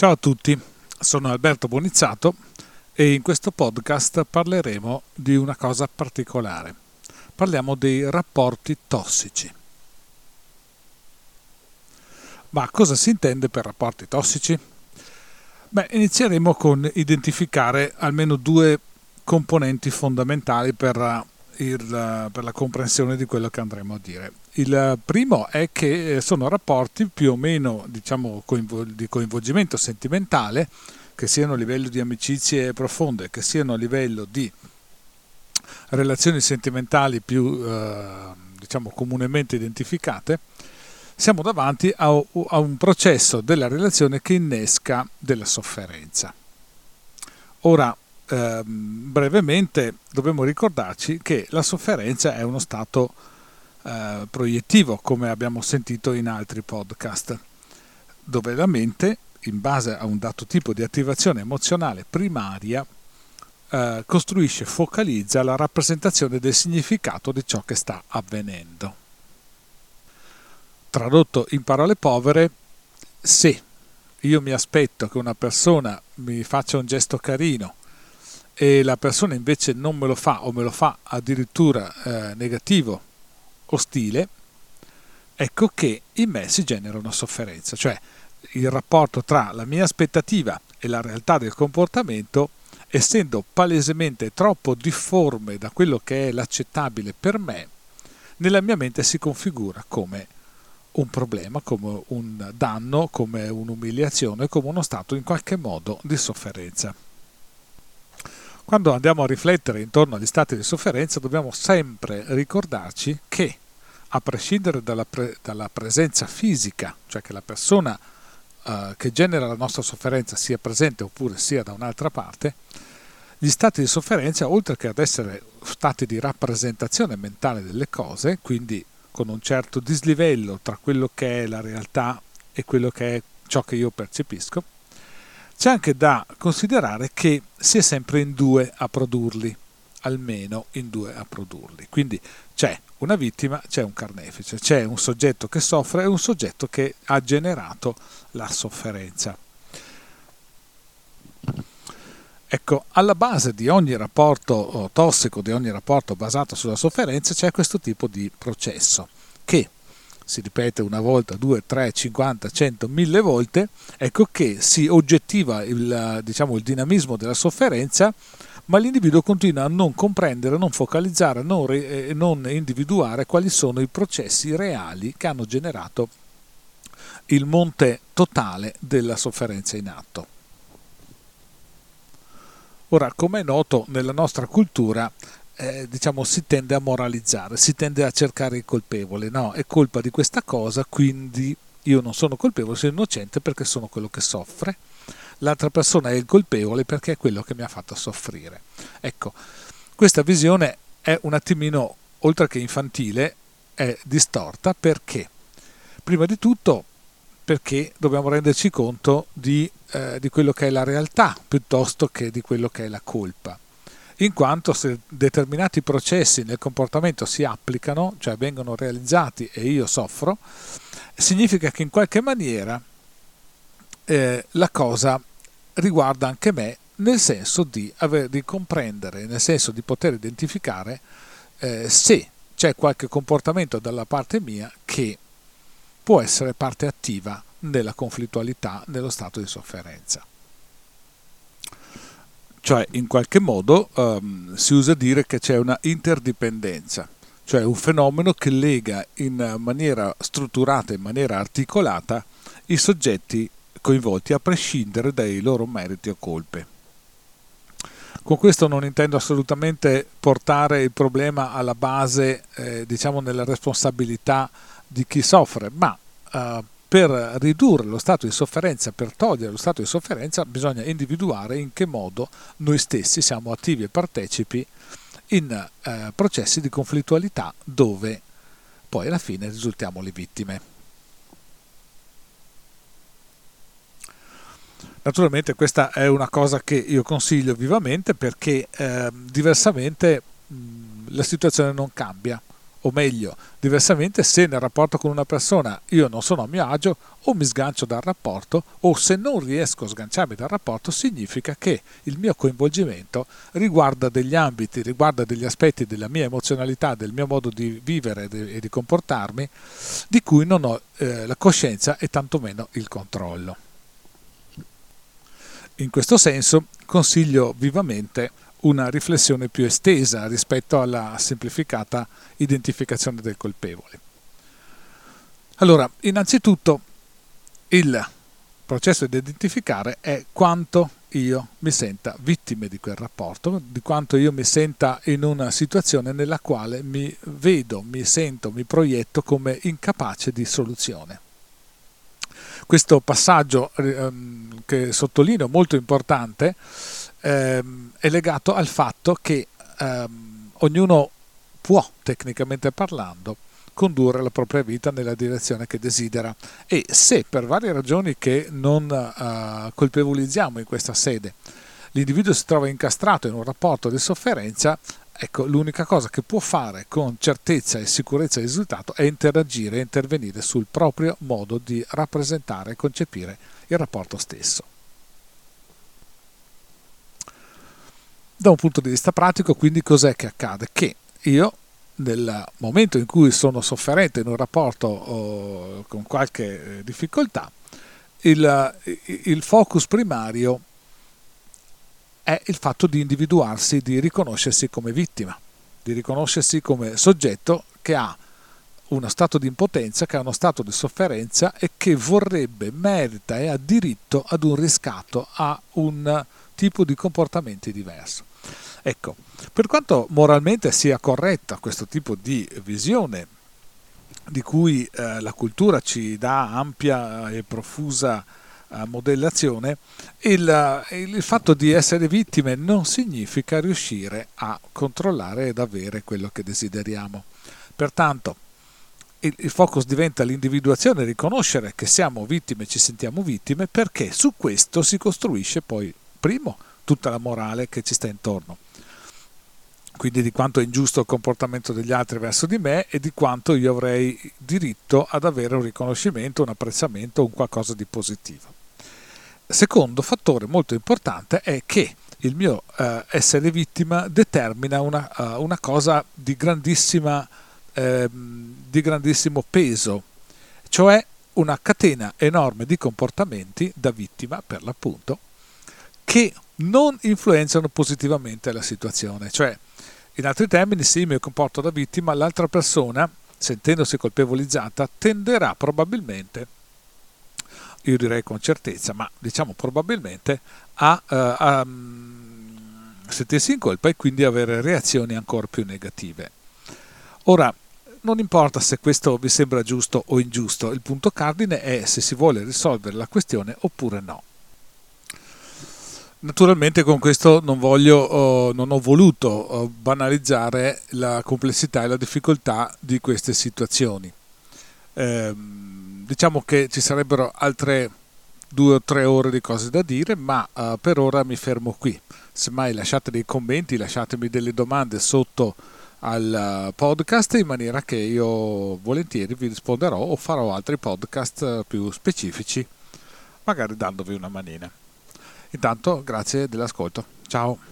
Ciao a tutti, sono Alberto Bonizzato e in questo podcast parleremo di una cosa particolare. Parliamo dei rapporti tossici. Ma cosa si intende per rapporti tossici? Beh, inizieremo con identificare almeno due componenti fondamentali per, il, per la comprensione di quello che andremo a dire. Il primo è che eh, sono rapporti più o meno diciamo, di coinvolgimento sentimentale, che siano a livello di amicizie profonde, che siano a livello di relazioni sentimentali più eh, diciamo, comunemente identificate, siamo davanti a, a un processo della relazione che innesca della sofferenza. Ora, ehm, brevemente dobbiamo ricordarci che la sofferenza è uno stato eh, proiettivo, come abbiamo sentito in altri podcast, dove la mente, in base a un dato tipo di attivazione emozionale primaria, eh, costruisce, focalizza la rappresentazione del significato di ciò che sta avvenendo. Tradotto in parole povere, se io mi aspetto che una persona mi faccia un gesto carino e la persona invece non me lo fa o me lo fa addirittura eh, negativo ostile, ecco che in me si genera una sofferenza, cioè il rapporto tra la mia aspettativa e la realtà del comportamento, essendo palesemente troppo difforme da quello che è l'accettabile per me, nella mia mente si configura come un problema, come un danno, come un'umiliazione, come uno stato in qualche modo di sofferenza. Quando andiamo a riflettere intorno agli stati di sofferenza dobbiamo sempre ricordarci che, a prescindere dalla, pre- dalla presenza fisica, cioè che la persona uh, che genera la nostra sofferenza sia presente oppure sia da un'altra parte, gli stati di sofferenza, oltre che ad essere stati di rappresentazione mentale delle cose, quindi con un certo dislivello tra quello che è la realtà e quello che è ciò che io percepisco, c'è anche da considerare che si è sempre in due a produrli, almeno in due a produrli. Quindi c'è una vittima, c'è un carnefice, c'è un soggetto che soffre e un soggetto che ha generato la sofferenza. Ecco, alla base di ogni rapporto oh, tossico, di ogni rapporto basato sulla sofferenza, c'è questo tipo di processo che si ripete una volta, due, tre, cinquanta, cento, mille volte, ecco che si oggettiva il, diciamo, il dinamismo della sofferenza, ma l'individuo continua a non comprendere, non focalizzare, non, re, non individuare quali sono i processi reali che hanno generato il monte totale della sofferenza in atto. Ora, come è noto, nella nostra cultura eh, diciamo, si tende a moralizzare, si tende a cercare il colpevole, no, è colpa di questa cosa, quindi io non sono colpevole, sono innocente perché sono quello che soffre, l'altra persona è il colpevole perché è quello che mi ha fatto soffrire. Ecco, questa visione è un attimino, oltre che infantile, è distorta perché? Prima di tutto perché dobbiamo renderci conto di, eh, di quello che è la realtà piuttosto che di quello che è la colpa in quanto se determinati processi nel comportamento si applicano, cioè vengono realizzati e io soffro, significa che in qualche maniera eh, la cosa riguarda anche me nel senso di, aver, di comprendere, nel senso di poter identificare eh, se c'è qualche comportamento dalla parte mia che può essere parte attiva nella conflittualità, nello stato di sofferenza cioè in qualche modo um, si usa dire che c'è una interdipendenza, cioè un fenomeno che lega in maniera strutturata, in maniera articolata i soggetti coinvolti a prescindere dai loro meriti o colpe. Con questo non intendo assolutamente portare il problema alla base, eh, diciamo, nella responsabilità di chi soffre, ma eh, per ridurre lo stato di sofferenza, per togliere lo stato di sofferenza, bisogna individuare in che modo noi stessi siamo attivi e partecipi in eh, processi di conflittualità dove poi alla fine risultiamo le vittime. Naturalmente questa è una cosa che io consiglio vivamente perché eh, diversamente mh, la situazione non cambia o meglio, diversamente se nel rapporto con una persona io non sono a mio agio o mi sgancio dal rapporto o se non riesco a sganciarmi dal rapporto significa che il mio coinvolgimento riguarda degli ambiti, riguarda degli aspetti della mia emozionalità, del mio modo di vivere e di comportarmi di cui non ho eh, la coscienza e tantomeno il controllo. In questo senso consiglio vivamente una riflessione più estesa rispetto alla semplificata identificazione del colpevole. Allora, innanzitutto il processo di identificare è quanto io mi senta vittime di quel rapporto, di quanto io mi senta in una situazione nella quale mi vedo, mi sento, mi proietto come incapace di soluzione. Questo passaggio ehm, che sottolineo molto importante ehm, è legato al fatto che ehm, ognuno può, tecnicamente parlando, condurre la propria vita nella direzione che desidera e se per varie ragioni che non uh, colpevolizziamo in questa sede l'individuo si trova incastrato in un rapporto di sofferenza, ecco, l'unica cosa che può fare con certezza e sicurezza di risultato è interagire e intervenire sul proprio modo di rappresentare e concepire il rapporto stesso. Da un punto di vista pratico, quindi, cos'è che accade? Che io, nel momento in cui sono sofferente in un rapporto oh, con qualche eh, difficoltà, il, il focus primario è il fatto di individuarsi, di riconoscersi come vittima, di riconoscersi come soggetto che ha uno stato di impotenza, che ha uno stato di sofferenza e che vorrebbe, merita e ha diritto ad un riscatto, a un tipo di comportamenti diverso. Ecco, per quanto moralmente sia corretta questo tipo di visione, di cui eh, la cultura ci dà ampia e profusa eh, modellazione, il, il fatto di essere vittime non significa riuscire a controllare ed avere quello che desideriamo. Pertanto, il, il focus diventa l'individuazione, riconoscere che siamo vittime, ci sentiamo vittime, perché su questo si costruisce poi, primo, tutta la morale che ci sta intorno quindi di quanto è ingiusto il comportamento degli altri verso di me e di quanto io avrei diritto ad avere un riconoscimento, un apprezzamento, un qualcosa di positivo. Secondo fattore molto importante è che il mio eh, essere vittima determina una, uh, una cosa di, eh, di grandissimo peso, cioè una catena enorme di comportamenti da vittima, per l'appunto, che non influenzano positivamente la situazione. Cioè, in altri termini, se io mi comporto da vittima, l'altra persona, sentendosi colpevolizzata, tenderà probabilmente, io direi con certezza, ma diciamo probabilmente, a, uh, a um, sentirsi in colpa e quindi avere reazioni ancora più negative. Ora, non importa se questo vi sembra giusto o ingiusto, il punto cardine è se si vuole risolvere la questione oppure no. Naturalmente con questo non, voglio, oh, non ho voluto oh, banalizzare la complessità e la difficoltà di queste situazioni. Eh, diciamo che ci sarebbero altre due o tre ore di cose da dire, ma uh, per ora mi fermo qui. Semmai lasciate dei commenti, lasciatemi delle domande sotto al uh, podcast in maniera che io volentieri vi risponderò o farò altri podcast uh, più specifici, magari dandovi una manina. Intanto grazie dell'ascolto. Ciao.